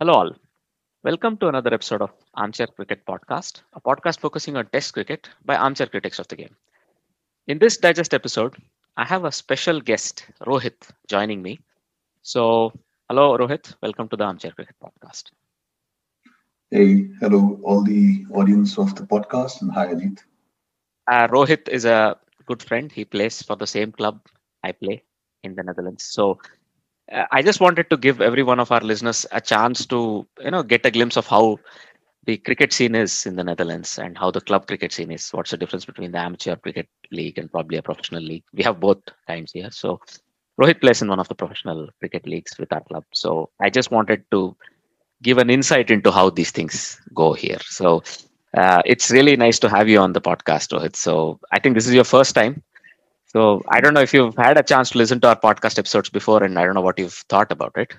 Hello, all. Welcome to another episode of Armchair Cricket Podcast, a podcast focusing on Test cricket by armchair critics of the game. In this digest episode, I have a special guest, Rohit, joining me. So, hello, Rohit. Welcome to the Armchair Cricket Podcast. Hey, hello, all the audience of the podcast, and hi, Ajit. Uh, Rohit is a good friend. He plays for the same club I play in the Netherlands. So, I just wanted to give every one of our listeners a chance to, you know, get a glimpse of how the cricket scene is in the Netherlands and how the club cricket scene is. What's the difference between the amateur cricket league and probably a professional league? We have both kinds here. So, Rohit plays in one of the professional cricket leagues with our club. So, I just wanted to give an insight into how these things go here. So, uh, it's really nice to have you on the podcast, Rohit. So, I think this is your first time. So I don't know if you've had a chance to listen to our podcast episodes before, and I don't know what you've thought about it.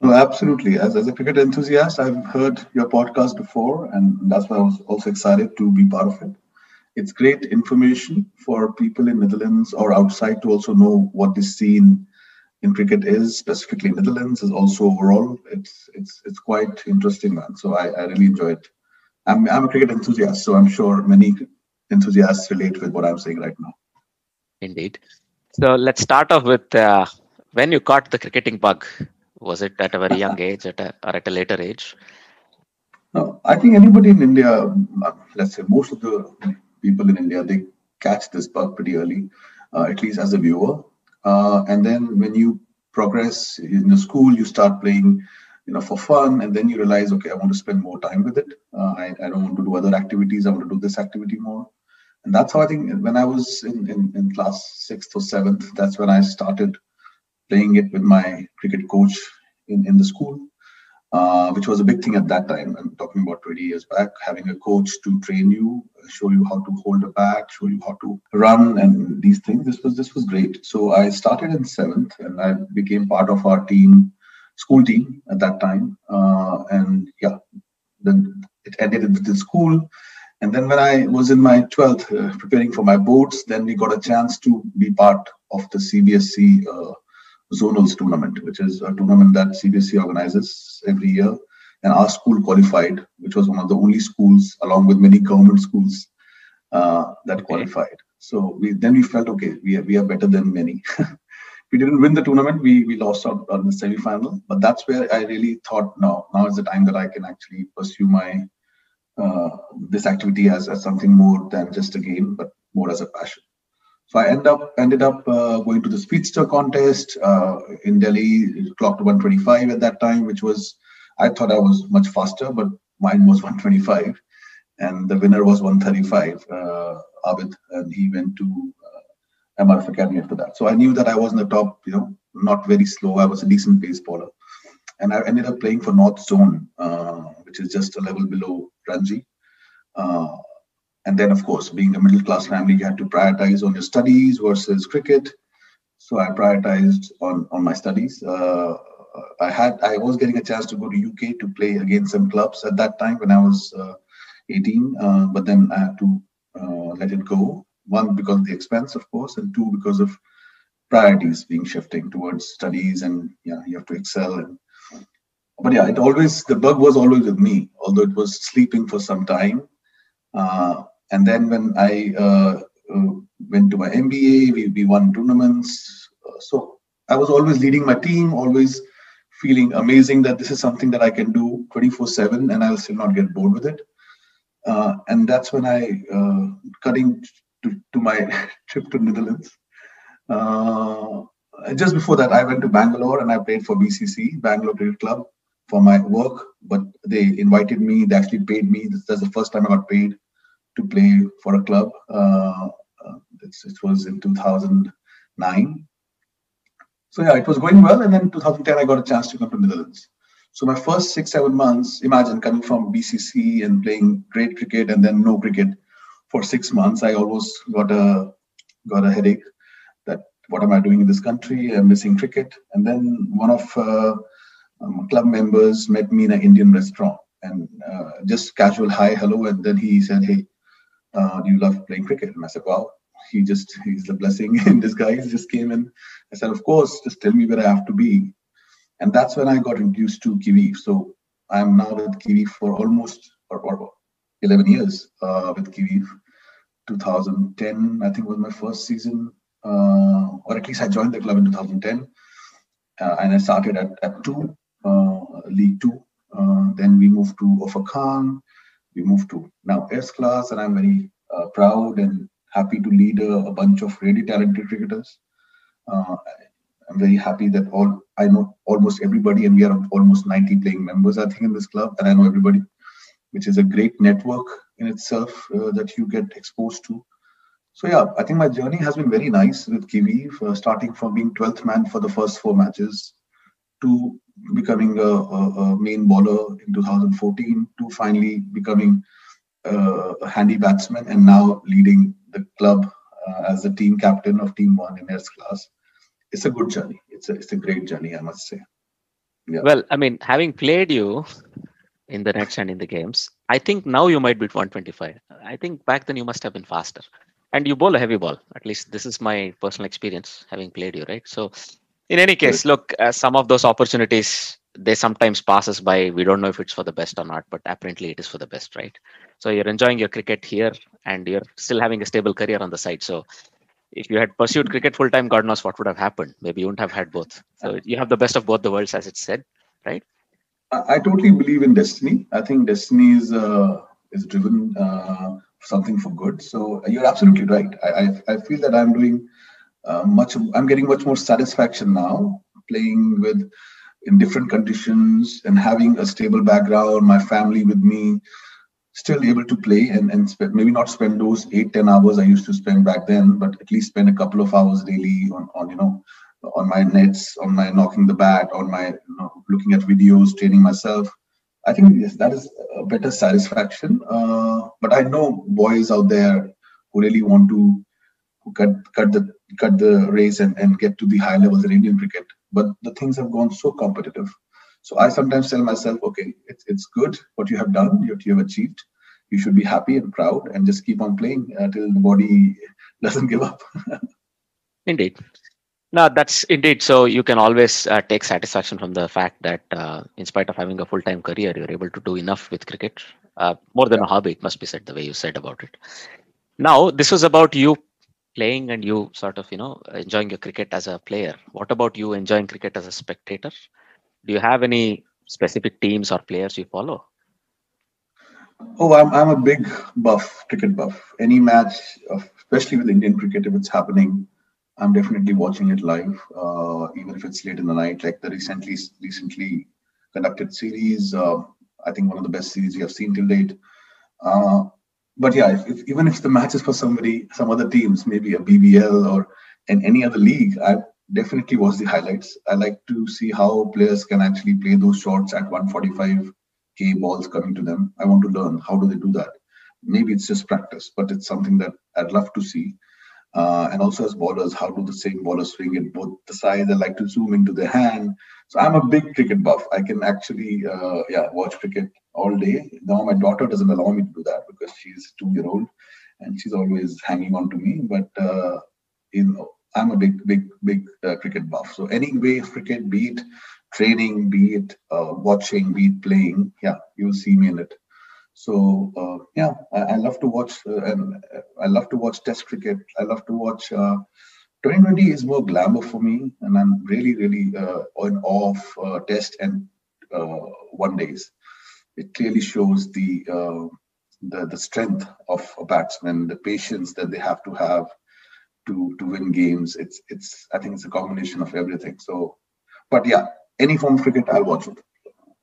No, absolutely. As, as a cricket enthusiast, I've heard your podcast before, and that's why I was also excited to be part of it. It's great information for people in Netherlands or outside to also know what the scene in cricket is, specifically Netherlands, is also overall. It's it's it's quite interesting, man. So I, I really enjoy it. I'm I'm a cricket enthusiast, so I'm sure many enthusiasts relate with what I'm saying right now. Indeed. So let's start off with uh, when you caught the cricketing bug. Was it at a very young age, at a, or at a later age? No, I think anybody in India, uh, let's say most of the people in India, they catch this bug pretty early, uh, at least as a viewer. Uh, and then when you progress in the school, you start playing, you know, for fun, and then you realize, okay, I want to spend more time with it. Uh, I, I don't want to do other activities. I want to do this activity more. And that's how I think when I was in, in, in class sixth or seventh, that's when I started playing it with my cricket coach in, in the school, uh, which was a big thing at that time. I'm talking about 20 years back, having a coach to train you, show you how to hold a bat, show you how to run and these things. This was this was great. So I started in seventh and I became part of our team, school team at that time. Uh, and yeah, then it ended with the school. And then when I was in my 12th, uh, preparing for my boards, then we got a chance to be part of the CBSE uh, zonals tournament, which is a tournament that CBSE organizes every year. And our school qualified, which was one of the only schools, along with many government schools, uh, that Okay. qualified. So we then we felt okay, we are, we are better than many. we didn't win the tournament. We we lost out on the semi-final, but that's where I really thought, no, now is the time that I can actually pursue my uh, this activity as, as something more than just a game, but more as a passion. So I end up ended up uh, going to the speedster contest uh, in Delhi. Clocked 125 at that time, which was I thought I was much faster, but mine was 125, and the winner was 135, uh, Abid, and he went to MRF Academy after that. So I knew that I was in the top, you know, not very slow. I was a decent pace bowler. And I ended up playing for North Zone, uh, which is just a level below Ranji. Uh, and then, of course, being a middle class family, you had to prioritize on your studies versus cricket. So I prioritized on, on my studies. Uh, I had I was getting a chance to go to UK to play against some clubs at that time when I was uh, 18, uh, but then I had to uh, let it go. One because of the expense, of course, and two because of priorities being shifting towards studies and yeah, you have to excel. And, but yeah, it always the bug was always with me, although it was sleeping for some time. Uh, and then when I uh, uh, went to my MBA, we, we won tournaments. so I was always leading my team, always feeling amazing that this is something that I can do 24 7 and I'll still not get bored with it. Uh, and that's when I, uh, cutting to, to my trip to Netherlands. Uh, just before that, I went to Bangalore and I played for BCC, Bangalore Cricket Club, for my work. But they invited me, they actually paid me. This, That's the first time I got paid to play for a club. Uh, uh, it was in 2009. So yeah, it was going well. And then 2010, I got a chance to come to Netherlands. So my first six, seven months, imagine coming from BCC and playing great cricket and then no cricket for six months. I almost got a got a headache that what am I doing in this country? I'm missing cricket. And then one of uh, um, club members met me in an Indian restaurant and uh, just casual hi, hello. And then he said, hey, uh, do you love playing cricket? And I said, wow, he just he's the blessing in disguise just came in i said of course just tell me where i have to be and that's when i got introduced to kiwi so i'm now with kiwi for almost or, or 11 years uh, with kiwi 2010 i think was my first season uh, or at least i joined the club in 2010 uh, and i started at, at 2 uh, league 2 uh, then we moved to Ofa Khan. We moved to now S class, and I'm very uh, proud and happy to lead a, a bunch of really talented cricketers. I'm very happy that all I know almost everybody, and we are almost 90 playing members, I think, in this club, and I know everybody, which is a great network in itself uh, that you get exposed to. So yeah, I think my journey has been very nice with Kiwi, uh, starting from being 12th man for the first four matches to becoming a, a, a main bowler in 2014 to finally becoming uh, a handy batsman and now leading the club uh, as the team captain of Team One in S class. It's a good journey. It's a it's a great journey, I must say. Yeah. Well, I mean, having played you in the nets and in the games, I think now you might be 125. I think back then you must have been faster. And you bowl a heavy ball. At least this is my personal experience having played you, right? So, in any case, look, uh, some of those opportunities they sometimes pass us by. We don't know if it's for the best or not, but apparently it is for the best, right? So you're enjoying your cricket here, and you're still having a stable career on the side. So if you had pursued cricket full time, God knows what would have happened. Maybe you wouldn't have had both. So you have the best of both the worlds, as it's said, right? I, totally believe in destiny. I think destiny is uh, is driven uh, something for good. So you're absolutely right. I I, I feel that I'm doing uh, much. I'm getting much more satisfaction now playing with in different conditions and having a stable background, my family with me, still able to play and, and spend, maybe not spend those eight, 10 hours I used to spend back then, but at least spend a couple of hours daily on, on you know, on my nets, on my knocking the bat, on my you know, looking at videos, training myself. I think yes, that is a better satisfaction. Uh, but I know boys out there who really want to cut cut the cut the race and, and get to the high levels in Indian cricket but the things have gone so competitive. So I sometimes tell myself, okay, it's, it's good what you have done, what you have achieved. You should be happy and proud and just keep on playing until the body doesn't give up. indeed. No, that's indeed. So you can always uh, take satisfaction from the fact that, uh, in spite of having a full time career, you're able to do enough with cricket. Uh, more than a hobby, it must be said the way you said about it. Now, this was about you playing and you sort of you know enjoying your cricket as a player what about you enjoying cricket as a spectator do you have any specific teams or players you follow oh i'm, I'm a big buff cricket buff any match especially with indian cricket if it's happening i'm definitely watching it live uh, even if it's late in the night like the recently recently conducted series uh, I think one of the best series we have seen till date. Uh, but yeah, if, if, even if the match is for somebody, some other teams, maybe a BBL or in any other league, I definitely watch the highlights. I like to see how players can actually play those shots at 145k balls coming to them. I want to learn how do they do that. Maybe it's just practice, but it's something that I'd love to see. Uh, and also as bowlers, how do the same bowlers swing it both the sides? I like to zoom into the hand. So I'm a big cricket buff. I can actually, uh, yeah, watch cricket all day. Now my daughter doesn't allow me to do that because she's two year old, and she's always hanging on to me. But uh, you know, I'm a big, big, big uh, cricket buff. So any way cricket, be it training, be it uh, watching, be it playing, yeah, you will see me in it. So uh, yeah, I, I, love to watch, uh, and uh, I love to watch Test cricket. I love to watch. 2020 is more glamour for me, and I'm really, really on off Test and one days. It clearly shows the the, the strength of a batsman, the patience that they have to have, to to win games. It's it's I think it's a combination of everything. So, but yeah, any form of cricket, I'll watch it.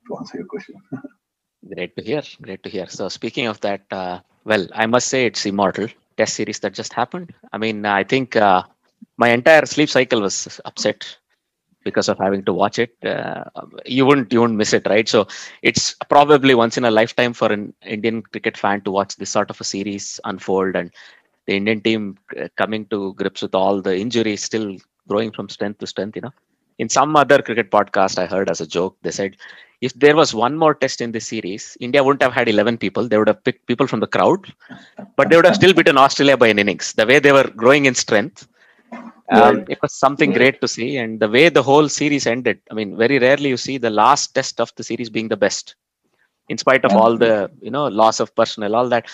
To answer your question. Great to hear. Great to hear. So speaking of that, uh, well, I must say it's immortal test series that just happened. I mean, I think uh, my entire sleep cycle was upset because of having to watch it. Uh, you wouldn't you wouldn't miss it, right? So it's probably once in a lifetime for an Indian cricket fan to watch this sort of a series unfold and the Indian team uh, coming to grips with all the injuries, still growing from strength to strength. You know, in some other cricket podcast, I heard as a joke, they said if there was one more test in this series, India wouldn't have had 11 people. They would have picked people from the crowd, but they would have still beaten Australia by an innings. The way they were growing in strength, um, it was something great to see. And the way the whole series ended, I mean, very rarely you see the last test of the series being the best, in spite of all the you know loss of personnel, all that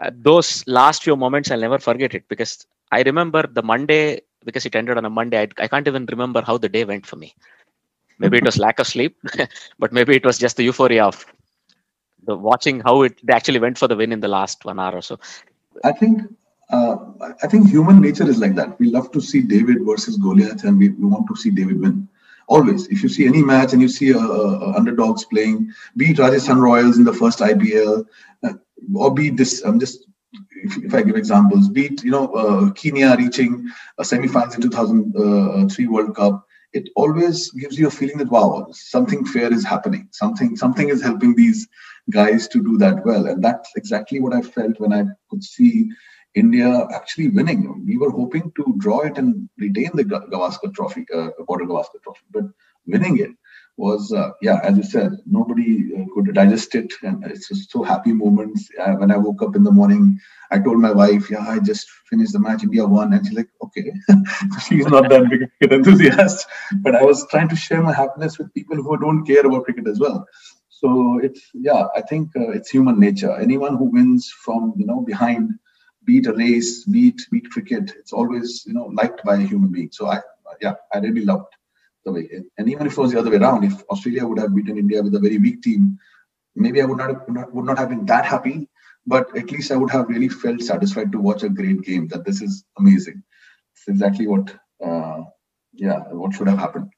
uh, those last few moments i'll never forget it because i remember the monday because it ended on a monday I, I can't even remember how the day went for me. Maybe it was lack of sleep but maybe it was just the euphoria of the watching how it actually went for the win in the last one hour or so. I think uh, i think human nature is like that. We love to see david versus goliath and we, we want to see david win. Always. If you see any match and you see a, a underdogs playing be it rajasthan royals in the first ipl uh, or be this i'm just if, if, I give examples, be it you know uh, Kenya reaching a semi-finals in 2003 World Cup, it always gives you a feeling that wow, something fair is happening. Something something is helping these guys to do that well, and that's exactly what I felt when I could see India actually winning. We were hoping to draw it and retain the Gavaskar Trophy, uh, Border Gavaskar Trophy, but winning it was uh, yeah as you said nobody uh, could digest it. And it's just so happy moments. Uh, when i woke up in the morning i told my wife yeah i just finished the match india won. And she's like okay. She's not that big cricket enthusiast. But i was trying to share my happiness with people who don't care about cricket as well. So it's yeah i think uh, it's human nature. Anyone who wins from you know behind beat a race beat beat cricket it's always you know liked by a human being. So i yeah i really loved the way. And even if it was the other way around, if Australia would have beaten India with a very weak team, maybe I would not, have, not would not have been that happy. But at least I would have really felt satisfied to watch a great game. That this is amazing. It's exactly what, uh, yeah, what should have happened.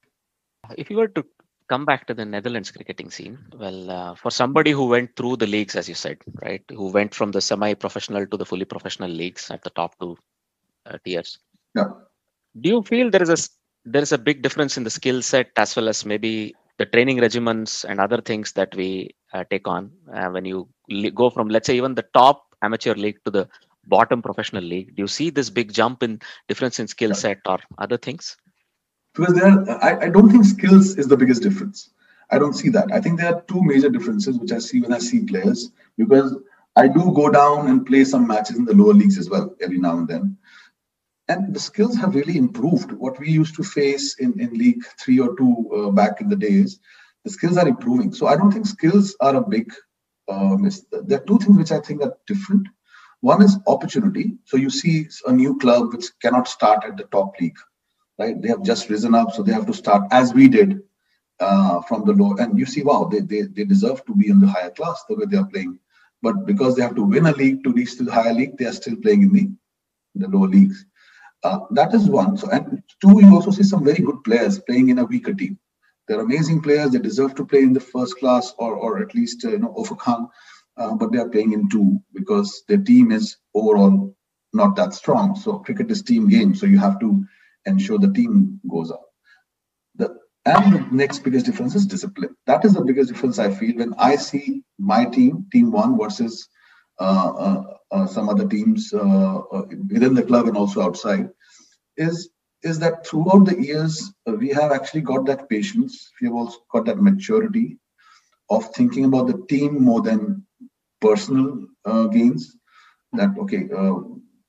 If you were to come back to the Netherlands cricketing scene, well, uh, for somebody who went through the leagues, as you said, right, who went from the semi-professional to the fully professional leagues at the top two uh, tiers. Yeah. Do you feel there is a there is a big difference in the skill set as well as maybe the training regimens and other things that we uh, take on uh, when you go from let's say even the top amateur league to the bottom professional league. Do you see this big jump in difference in skill set or other things? Because there I, I don't think skills is the biggest difference. I don't see that. I think there are two major differences which i see when i see players because i do go down and play some matches in the lower leagues as well every now and then and the skills have really improved. What we used to face in, in League 3 or 2 uh, back in the days, the skills are improving. So I don't think skills are a big uh, miss. There are two things which I think are different. One is opportunity. So you see a new club which cannot start at the top league, right? They have just risen up, so they have to start as we did uh, from the low. And you see, wow, they, they, they deserve to be in the higher class the way they are playing. But because they have to win a league to reach to the higher league, they are still playing in the, in the lower leagues. Uh, that is one. So, and two, you also see some very good players playing in a weaker team. they're amazing players. They deserve to play in the first class or or at least uh, you know Ofakam, uh, but they are playing in two because their team is overall not that strong. So cricket is team game, so you have to ensure the team goes up. The and the next biggest difference is discipline. That is the biggest difference I feel when I see my team, team one versus uh, uh, uh, some other teams uh, uh, within the club and also outside. Is is that throughout the years uh, we have actually got that patience. We have also got that maturity of thinking about the team more than personal gains. That okay,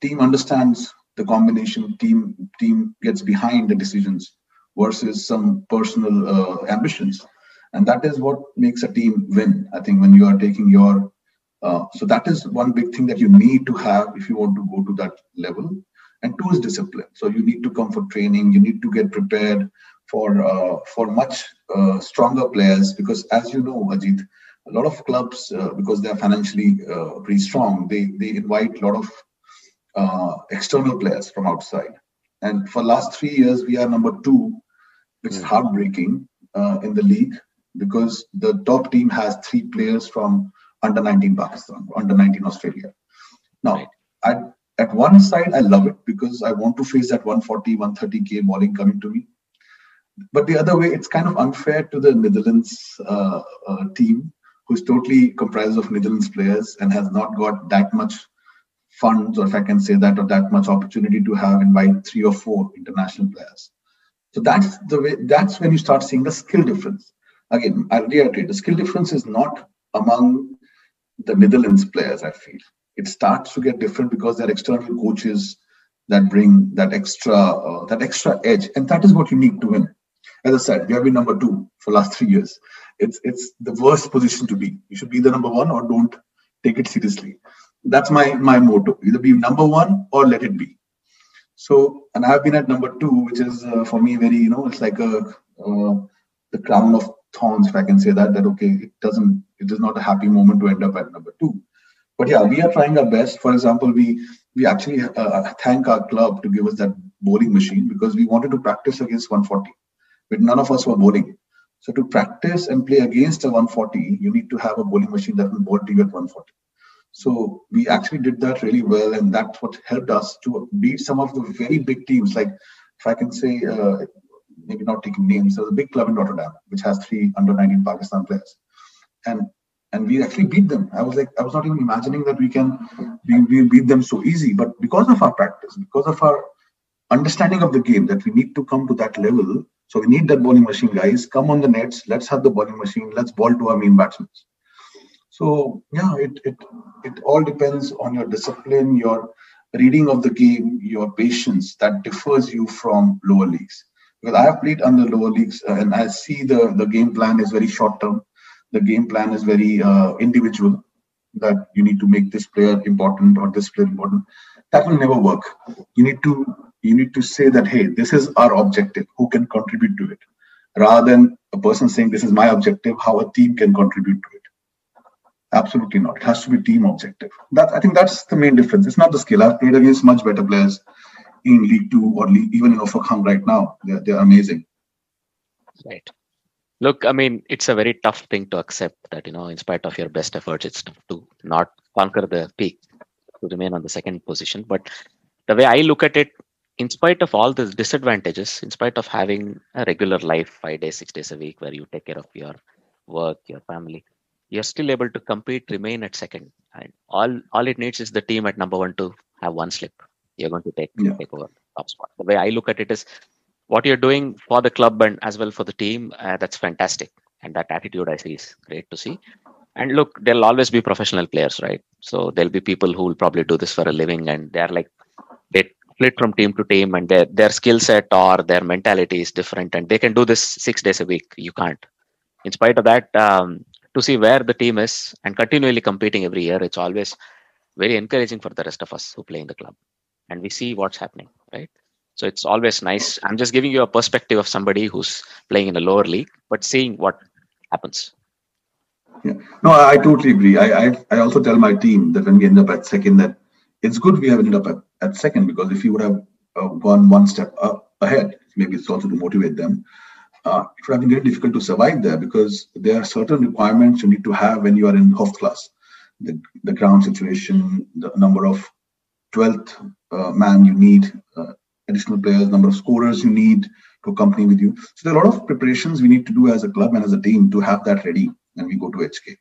team understands the combination. Team team gets behind the decisions versus some personal uh, ambitions and that is what makes a team win i think when you are taking your uh, so that is one big thing that you need to have if you want to go to that level and two is discipline so you need to come for training you need to get prepared for uh, for much uh, stronger players because as you know ajit a lot of clubs uh, because they are financially uh, pretty strong they they invite a lot of external players from outside and for last three years, we are number two, which is hmm. heartbreaking uh, in the league because the top team has three players from under 19 Pakistan, under 19 Australia. Now, at, at one side, I love it because I want to face that 140, 130k bowling coming to me. But the other way, it's kind of unfair to the Netherlands uh, uh, team, who's totally comprised of Netherlands players and has not got that much funds, or if I can say that, or that much opportunity to have invite three or four international players. So that's the way. That's when you start seeing the skill difference. Again, I'll reiterate: the skill difference is not among the Netherlands players. I feel it starts to get different because there are external coaches that bring that extra uh, that extra edge, and that is what you need to win. As I said, we have been number two for last three years. It's it's the worst position to be. You should be the number one, or don't take it seriously that's my my motto either be number one or let it be so and i've been at number two which is uh, for me very you know it's like a uh, the crown of thorns if i can say that that okay it doesn't it is not a happy moment to end up at number two but yeah we are trying our best. For example we we actually uh, thank our club to give us that bowling machine because we wanted to practice against 140 but none of us were bowling so to practice and play against a 140 you need to have a bowling machine that will bowl to you at 140 so we actually did that really well, and that's what helped us to beat some of the very big teams. Like, if I can say, uh, maybe not taking names, there's a big club in Rotterdam which has three under 19 Pakistan players, and and we actually beat them. I was like, I was not even imagining that we can we, we beat them so easy, but because of our practice, because of our understanding of the game, that we need to come to that level. So we need that bowling machine, guys. Come on the nets. Let's have the bowling machine. Let's ball to our main batsmen. So yeah, it it it all depends on your discipline, your reading of the game, your patience that differs you from lower leagues. Because I have played under lower leagues uh, and I see the the game plan is very short term. The game plan is very uh, individual. That you need to make this player important or this player important. That will never work. You need to you need to say that hey, this is our objective. Who can contribute to it? Rather than a person saying this is my objective, how a team can contribute to it Absolutely not. It has to be team objective. That I think that's the main difference. It's not the skill. I've played against much better players in League Two or League, even in Ofakam right now. They're, they're amazing. Right. Look, I mean, it's a very tough thing to accept that, you know, in spite of your best efforts, it's tough to not conquer the peak, to remain on the second position. But the way I look at it, in spite of all the disadvantages, in spite of having a regular life, five days, six days a week, where you take care of your work, your family, you're still able to compete, remain at second. And all all it needs is the team at number one to have one slip. You're going to take yeah. take over top spot. The way I look at it is what you're doing for the club and as well for the team. Uh, that's fantastic, and that attitude I see is great to see. And look, there'll always be professional players, right? So there'll be people who will probably do this for a living, and they're like they split from team to team, and their their skill set or their mentality is different, and they can do this six days a week. You can't. In spite of that, um, to see where the team is and continually competing every year it's always very encouraging for the rest of us who play in the club and we see what's happening right so it's always nice i'm just giving you a perspective of somebody who's playing in a lower league but seeing what happens yeah. no i, totally agree I, I, I also tell my team that when we end up at second that it's good we have ended up at, at second because if you would have uh, gone one step up ahead maybe it's also to motivate them uh, it would have been very difficult to survive there because there are certain requirements you need to have when you are in Hoofdklasse. The, the ground situation, the number of 12th uh, man you need, uh, additional players, number of scorers you need to accompany with you. So there are a lot of preparations we need to do as a club and as a team to have that ready when we go to HK.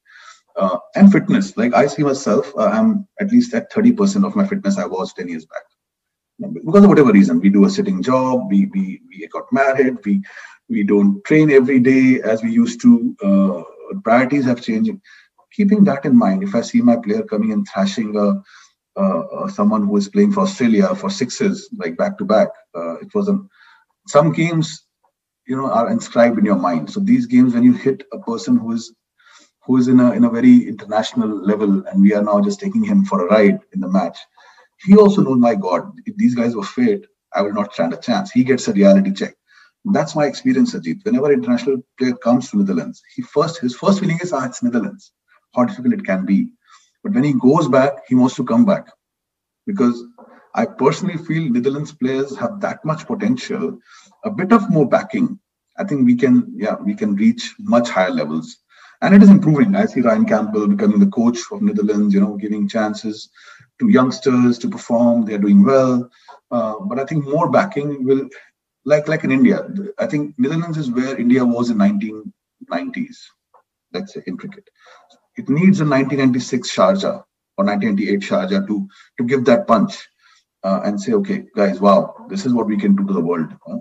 Uh, and fitness, like I see myself, uh, I'm at least at 30% of my fitness I was 10 years back. Because of whatever reason, we do a sitting job, we, we, we got married, we we don't train every day as we used to. Uh, priorities have changed. Keeping that in mind, if I see my player coming and thrashing a, uh, someone who is playing for Australia for sixes, like back to back, uh, it was a, some games, you know, are inscribed in your mind. So these games, when you hit a person who is who is in a in a very international level, and we are now just taking him for a ride in the match, he also knows, my God, if these guys were fit, I will not stand a chance. He gets a reality check. That's my experience, Ajit. Whenever international player comes to Netherlands, he first his first feeling is, ah, it's Netherlands. How difficult it can be. But when he goes back, he wants to come back. Because I personally feel Netherlands players have that much potential, a bit of more backing. I think we can, yeah, we can reach much higher levels. And it is improving. I see Ryan Campbell becoming the coach of Netherlands, you know, giving chances to youngsters to perform. They're doing well. Uh, but I think more backing will like like in India, I think Netherlands is where India was in 1990s. Let's say in cricket, it needs a 1996 Sharjah or 1998 Sharjah to to give that punch uh, and say, okay, guys, wow, this is what we can do to the world. Huh?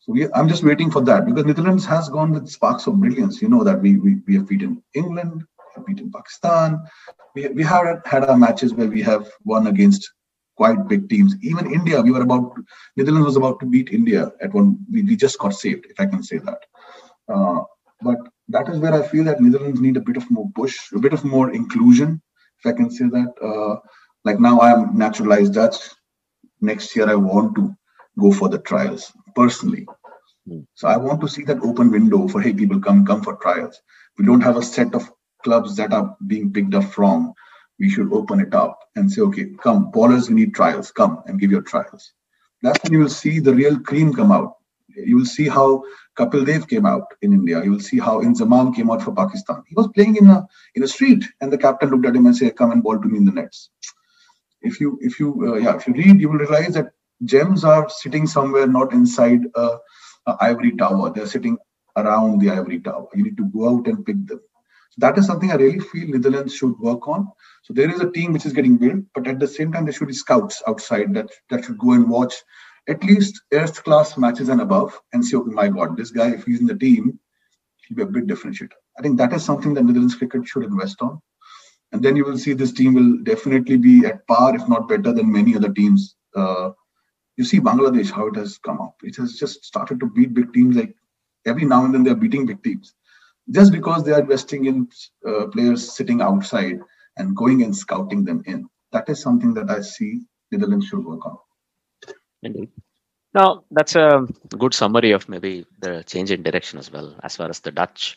So we, I'm just waiting for that because Netherlands has gone with sparks of brilliance. You know that we we, we have beaten England, we have beaten Pakistan. We, we have had our matches where we have won against quite big teams. Even India, we were about Netherlands was about to beat India at one. We, we just got saved, if I can say that. Uh, but that is where I feel that Netherlands need a bit of more push, a bit of more inclusion, if I can say that. Uh, like now, I am naturalized Dutch. Next year, I want to go for the trials personally. Hmm. So I want to see that open window for hey, people come come for trials. We don't have a set of clubs that are being picked up from we should open it up and say, okay, come, ballers, you need trials. Come and give your trials. That's when you will see the real cream come out. You will see how Kapil Dev came out in India. You will see how Inzamam came out for Pakistan. He was playing in a in a street, and the captain looked at him and said, "Come and ball to me in the nets." If you if you uh, yeah if you read, you will realize that gems are sitting somewhere not inside a, a ivory tower. They're sitting around the ivory tower. You need to go out and pick them. So that is something I really feel Netherlands should work on. So there is a team which is getting built, but at the same time, there should be scouts outside that, that should go and watch at least first class matches and above and say, okay, my God, this guy, if he's in the team, he'll be a big differentiator. I think that is something that Netherlands cricket should invest on. And then you will see this team will definitely be at par, if not better, than many other teams. Uh, you see Bangladesh, how it has come up. It has just started to beat big teams. Like every now and then, they're beating big teams just because they are investing in uh, players sitting outside and going and scouting them in. That is something that I see Netherlands should work on. Indeed. Now, that's a good summary of maybe the change in direction as well, as far as the Dutch.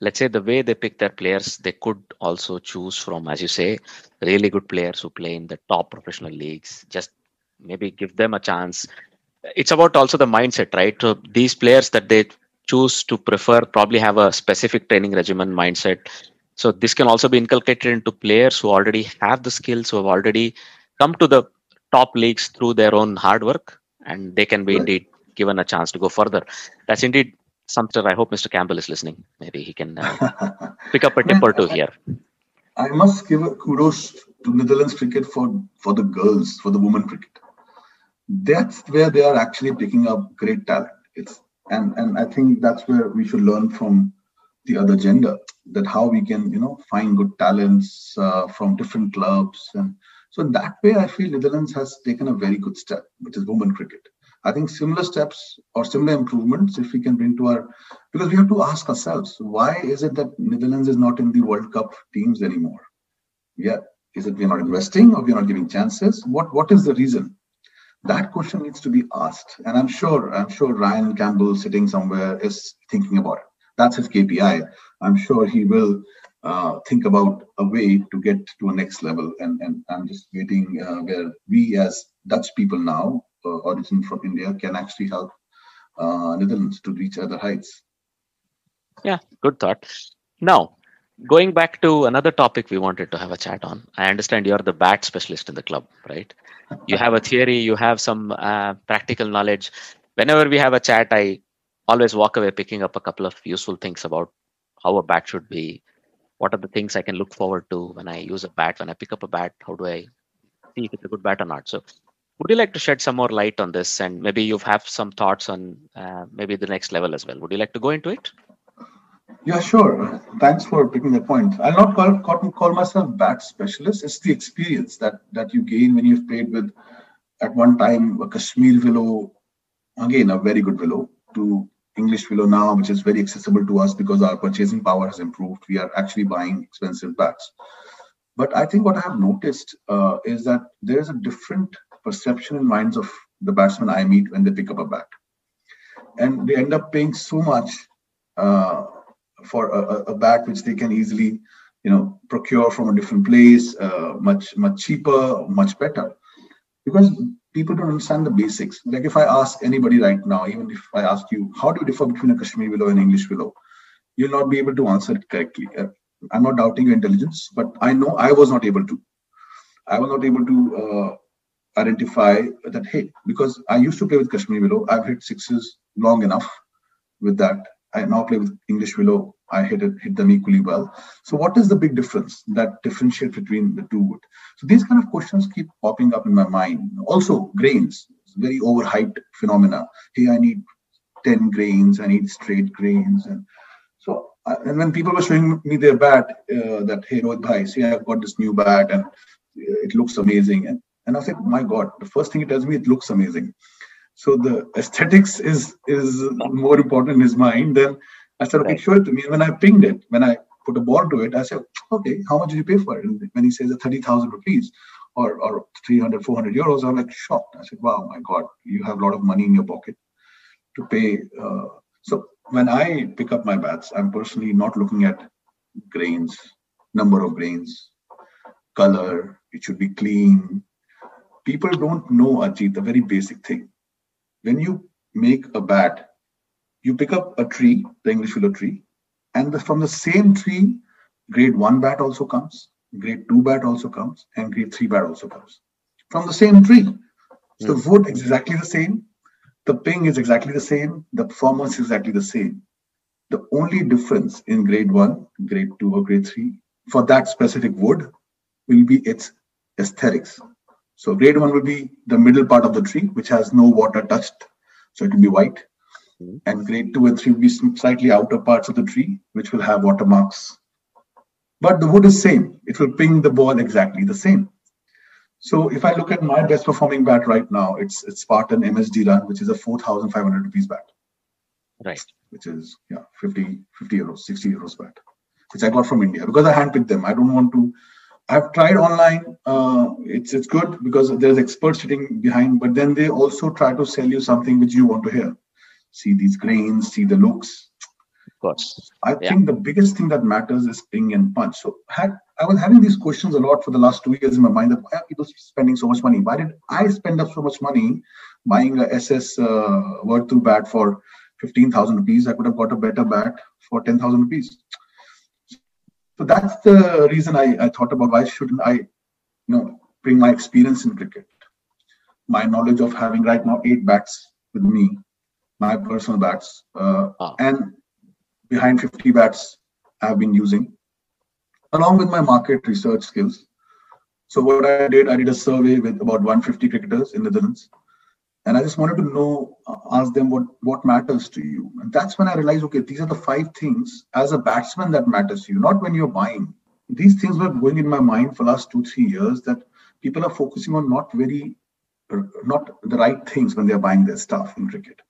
Let's say the way they pick their players, they could also choose from, as you say, really good players who play in the top professional leagues. Just maybe give them a chance. It's about also the mindset, right? So these players that they choose to prefer probably have a specific training regimen mindset so this can also be inculcated into players who already have the skills, who have already come to the top leagues through their own hard work, and they can be indeed given a chance to go further. That's indeed something I hope Mr. Campbell is listening. Maybe he can uh, pick up a tip or two here. I must give a kudos to Netherlands cricket for, for the girls, for the women cricket. That's where they are actually picking up great talent. It's and and I think that's where we should learn from the other gender that how we can you know find good talents uh, from different clubs and so in that way i feel netherlands has taken a very good step which is women cricket. I think similar steps or similar improvements if we can bring to our because we have to ask ourselves why is it that netherlands is not in the world cup teams anymore? Yeah is it we're not investing or we're not giving chances? What what is the reason? That question needs to be asked. And i'm sure i'm sure ryan campbell sitting somewhere is thinking about it. That's his KPI. I'm sure he will uh, think about a way to get to a next level. And, and I'm just waiting uh, where we as Dutch people now, uh, origin from India, can actually help uh, Netherlands to reach other heights. Yeah, good thought. Now, going back to another topic we wanted to have a chat on. I understand you're the bat specialist in the club, right? You have a theory, you have some uh, practical knowledge. Whenever we have a chat, I always walk away picking up a couple of useful things about how a bat should be. What are the things I can look forward to when I use a bat? When I pick up a bat, how do I see if it's a good bat or not? So, would you like to shed some more light on this? And maybe you have some thoughts on uh, maybe the next level as well. Would you like to go into it? Yeah, sure. Thanks for picking the point. I'll not call, call, call myself bat specialist. It's the experience that that you gain when you've played with, at one time, a Kashmir willow, again a very good willow, to English willow now, which is very accessible to us because our purchasing power has improved. We are actually buying expensive bats. But I think what I have noticed uh, is that there is a different perception in minds of the batsmen I meet when they pick up a bat, and they end up paying so much. Uh, for a, a, bat which they can easily you know procure from a different place uh, much much cheaper much better because people don't understand the basics. Like if i ask anybody right now even if i ask you how do you differ between a kashmiri willow and english willow? You'll not be able to answer it correctly. Uh, i'm not doubting your intelligence but i know i was not able to. I was not able to uh, identify that hey because i used to play with kashmiri willow. I've hit sixes long enough with that. I now play with English Willow. I hit it, hit them equally well. So, what is the big difference that differentiates between the two wood? So, these kind of questions keep popping up in my mind. Also, grains, very overhyped phenomena. Hey, I need 10 grains, I need straight grains. And so, and when people were showing me their bat, uh, that, hey, Rohit Bhai, see, I've got this new bat and it looks amazing. And, and I said, my God, the first thing it tells me, it looks amazing. So the aesthetics is is more important in his mind. Then I said, okay, right. show it to me. And when I pinged it, when I put a ball to it, I said, okay, how much did you pay for it? And when he says 30,000 rupees or, or 300, 400 euros, I'm like shocked. I said, wow, my God, you have a lot of money in your pocket to pay. Uh, so when I pick up my bats, I'm personally not looking at grains, number of grains, color, it should be clean. People don't know, Ajit, a very basic thing when you make a bat, you pick up a tree, the English willow tree, and the, from the same tree, grade one bat also comes, grade two bat also comes, and grade three bat also comes from the same tree. So the hmm. wood is exactly the same, the ping is exactly the same, the performance is exactly the same. The only difference in grade one, grade two, or grade three for that specific wood will be its aesthetics. So grade one will be the middle part of the tree, which has no water touched. So it will be white. Mm-hmm. And grade two and three will be slightly outer parts of the tree, which will have watermarks. But the wood is same. It will ping the ball exactly the same. So if I look at my best performing bat right now, it's it's Spartan MSD Run, which is a 4,500 rupees bat. Right. Which is yeah 50 50 euros, 60 euros bat, which I got from India because I handpicked them. I don't want to I've tried online. Uh, it's it's good because there's experts sitting behind, but then they also try to sell you something which you want to hear. See these grains, see the looks. Of course. I yeah. think the biggest thing that matters is ping and punch. So had, I was having these questions a lot for the last two years in my mind that why are people spending so much money? Why did I spend up so much money buying a SS uh, word through bat for 15,000 rupees? I could have got a better bat for 10,000 rupees so that's the reason I, I thought about why shouldn't I, you know, bring my experience in cricket, my knowledge of having right now eight bats with me, my personal bats, uh, oh. and behind 50 bats I've been using, along with my market research skills. So what I did, I did a survey with about 150 cricketers in the Netherlands, and I just wanted to know, uh, ask them what what matters to you. And that's when I realized, okay, these are the five things as a batsman that matters to you, not when you're buying. These things were going in my mind for last two three years that people are focusing on not very, not the right things when they're buying their stuff in cricket.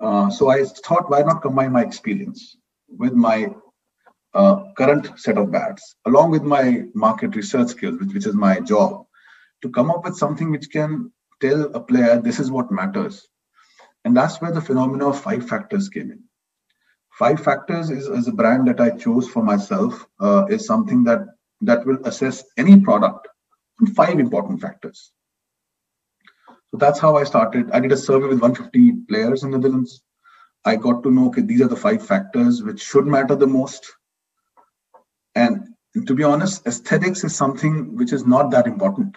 Uh, so I thought, why not combine my experience with my uh, current set of bats, along with my market research skills, which, which is my job, to come up with something which can tell a player this is what matters. And that's where the phenomena of five factors came in. Five factors is, is a brand that I chose for myself, uh, is something that, that will assess any product on five important factors. So that's how I started. I did a survey with 150 players in the Netherlands. I got to know okay, these are the five factors which should matter the most. And to be honest, aesthetics is something which is not that important.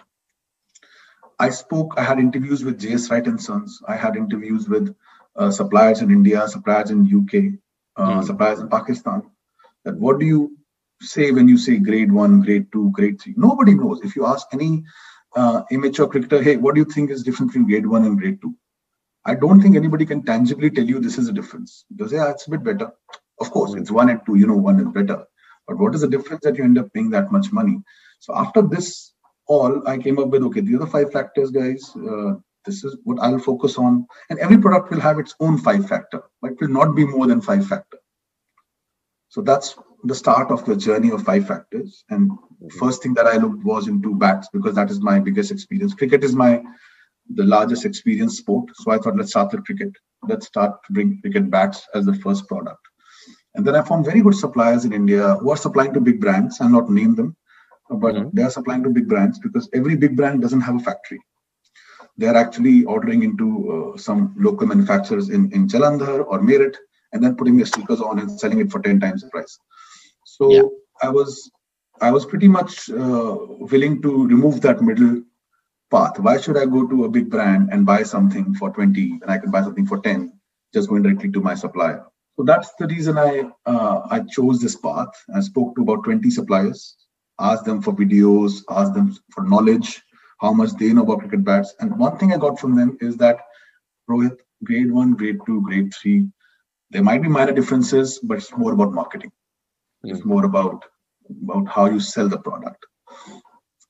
I spoke, I had interviews with JS Wright and Sons. I had interviews with uh, suppliers in India, suppliers in UK, uh, mm. suppliers in Pakistan. That what do you say when you say grade one, grade two, grade three? Nobody knows. If you ask any uh, immature cricketer, hey, what do you think is different between grade one and grade two? I don't think anybody can tangibly tell you this is a difference. They say, yeah, it's a bit better. Of course, it's one and two, you know, one is better. But what is the difference that you end up paying that much money? So after this all, I came up with, okay, the other five factors, guys, uh, this is what I'll focus on. And every product will have its own five factor, but it will not be more than five factor. So that's the start of the journey of five factors. And first thing that I looked was into bats because that is my biggest experience. Cricket is my the largest experience sport. So I thought let's start with cricket. Let's start to bring cricket bats as the first product. And then I found very good suppliers in India who are supplying to big brands. I'll not name them, but mm-hmm. they are supplying to big brands because every big brand doesn't have a factory. They are actually ordering into uh, some local manufacturers in, in Jalandhar or Meerut and then putting their stickers on and selling it for 10 times the price. So yeah. I was I was pretty much uh, willing to remove that middle path. Why should I go to a big brand and buy something for 20 when I can buy something for 10, just going directly to my supplier? So that's the reason I uh, I chose this path. I spoke to about 20 suppliers, asked them for videos, asked them for knowledge, how much they know about cricket bats. And one thing I got from them is that Rohit, grade one, grade two, grade three, there might be minor differences, but it's more about marketing. It's more about about how you sell the product.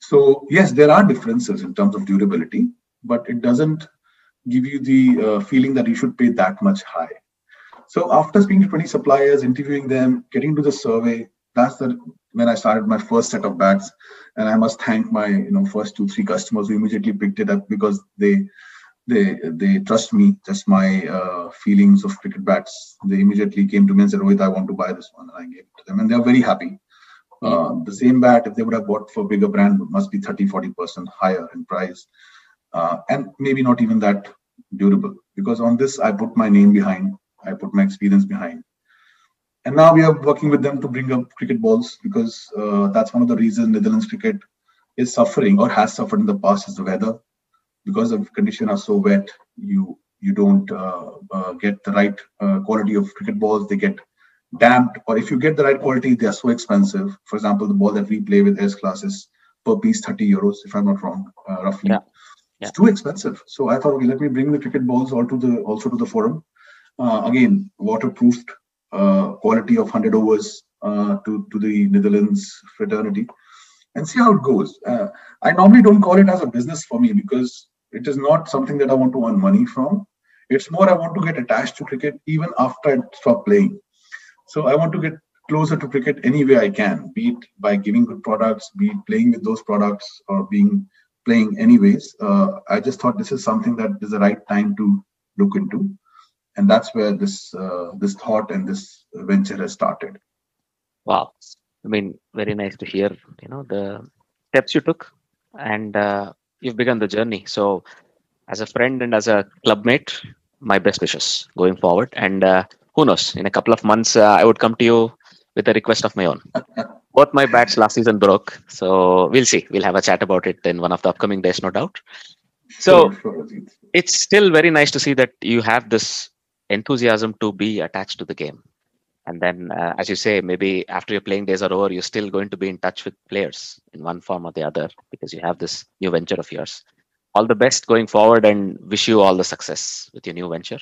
So yes, there are differences in terms of durability, but it doesn't give you the uh, feeling that you should pay that much high. So after speaking to 20 suppliers, interviewing them, getting to the survey, that's the when I started my first set of bags. And I must thank my you know first two three customers who immediately picked it up because they they they trust me. Just my uh, feelings of cricket bats. They immediately came to me and said, "Rohit, I want to buy this one," and I gave it to them, and they are very happy. Uh, the same bat, if they would have bought for bigger brand, must be 30, 40% higher in price. Uh, and maybe not even that durable because on this, I put my name behind. I put my experience behind. And now we are working with them to bring up cricket balls because uh, that's one of the reasons Netherlands cricket is suffering or has suffered in the past is the weather. Because the conditions are so wet, you you don't uh, uh, get the right uh, quality of cricket balls. They get damped, or if you get the right quality, they are so expensive. For example, the ball that we play with S class is per piece 30 euros, if I'm not wrong, uh, roughly. Yeah. Yeah. It's too expensive. So I thought, okay, let me bring the cricket balls all to the also to the forum uh, again, waterproofed, uh, quality of 100 overs uh, to, to the Netherlands fraternity and see how it goes. Uh, I normally don't call it as a business for me because it is not something that I want to earn money from. It's more I want to get attached to cricket even after I stop playing. So I want to get closer to cricket any way I can, be it by giving good products, be it playing with those products, or being playing anyways. Uh, I just thought this is something that is the right time to look into and that's where this uh, this thought and this venture has started wow i mean very nice to hear you know the steps you took and uh, you've begun the journey. So as a friend and as a clubmate my best wishes going forward. And uh, who knows in a couple of months uh, i would come to you with a request of my own. Both my bats last season broke so we'll see. We'll have a chat about it in one of the upcoming days no doubt. So it's still very nice to see that you have this enthusiasm to be attached to the game and then uh, as you say maybe after your playing days are over you're still going to be in touch with players in one form or the other because you have this new venture of yours. All the best going forward and wish you all the success with your new venture.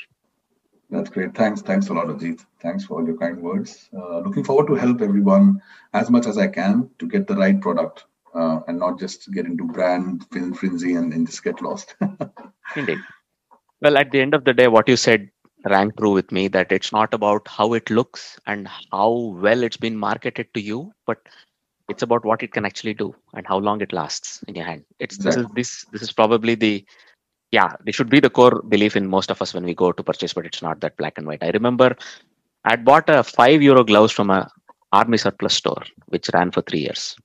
That's great. Thanks. Thanks a lot ajit. Thanks for all your kind words. Uh, looking forward to help everyone as much as i can to get the right product uh, and not just get into brand film frenzy and, and just get lost. Indeed. Well at the end of the day what you said rang true with me that it's not about how it looks and how well it's been marketed to you, but it's about what it can actually do and how long it lasts in your hand. It's this is this this is probably the yeah, this should be the core belief in most of us when we go to purchase, but it's not that black and white. I remember I'd bought a five euro gloves from a army surplus store, which ran for three years.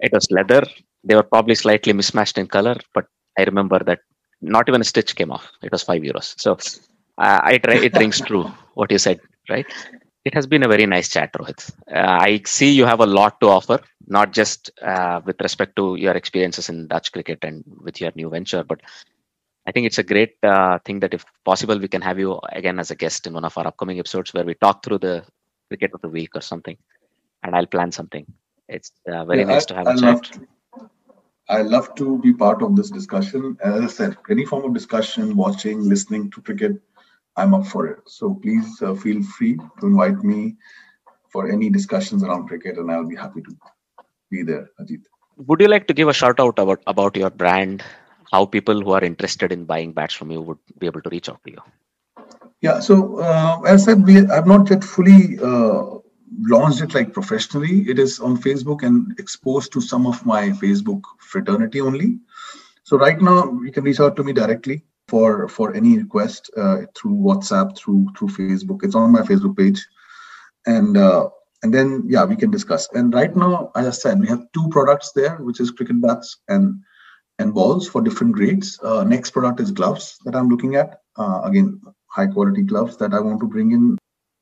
It was leather. They were probably slightly mismatched in color, but I remember that not even a stitch came off. It was five euros. So uh, it it rings true what you said, right? It has been a very nice chat, Rohit. Uh, I see you have a lot to offer, not just uh, with respect to your experiences in Dutch cricket and with your new venture, but I think it's a great uh, thing that if possible, we can have you again as a guest in one of our upcoming episodes where we talk through the cricket of the week or something, and I'll plan something. It's uh, very Yeah, nice I- to have I a chat. to- I love to be part of this discussion. As I said, any form of discussion, watching, listening to cricket, I'm up for it. So please uh, feel free to invite me for any discussions around cricket, and I'll be happy to be there, Ajit. Would you like to give a shout out about about your brand? How people who are interested in buying bats from you would be able to reach out to you? Yeah. So uh, as I said, we I've not yet fully uh, launched it like professionally. It is on Facebook and exposed to some of my Facebook fraternity only. So right now, you can reach out to me directly for for any request uh, through WhatsApp, through through Facebook. It's on my Facebook page, and uh, and then yeah, we can discuss. And right now, as I said, we have two products there, which is cricket bats and and balls for different grades. Uh, next product is gloves that I'm looking at. Uh, again, high quality gloves that I want to bring in.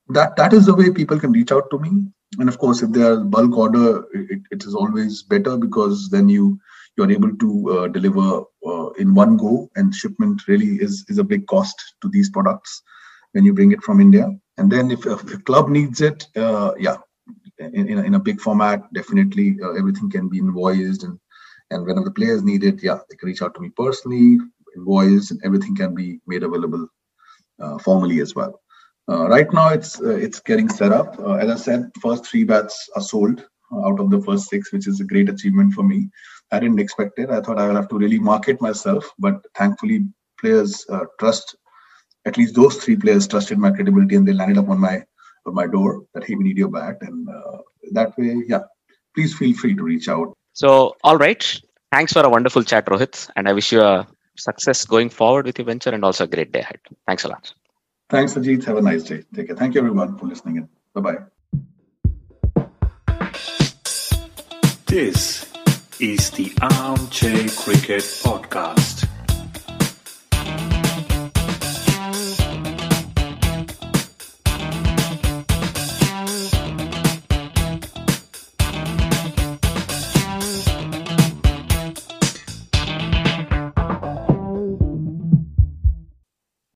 That that is the way people can reach out to me. And of course, if they are bulk order, it, it is always better because then you you are able to uh, deliver uh, in one go, and shipment really is is a big cost to these products when you bring it from India. And then if, if a club needs it, uh, yeah, in, in, a, in a big format, definitely everything can be invoiced and and whenever the players need it, yeah, they can reach out to me personally, invoice, and everything can be made available uh, formally as well. Uh, right now, it's uh, it's getting set up. As I said, first three bats are sold out of the first six, which is a great achievement for me. I didn't expect it. I thought I would have to really market myself, but thankfully, players uh, trust. At least those three players trusted my credibility, and they landed up on my on my door that hey, we need your bat, and uh, that way, yeah. Please feel free to reach out. So, all right. Thanks for a wonderful chat, Rohit, and I wish you a success going forward with your venture and also a great day ahead. Thanks a lot. Thanks, Ajit. Have a nice day. Take care. Thank you, everyone, for listening in. Bye bye. Is the Armchair Cricket Podcast.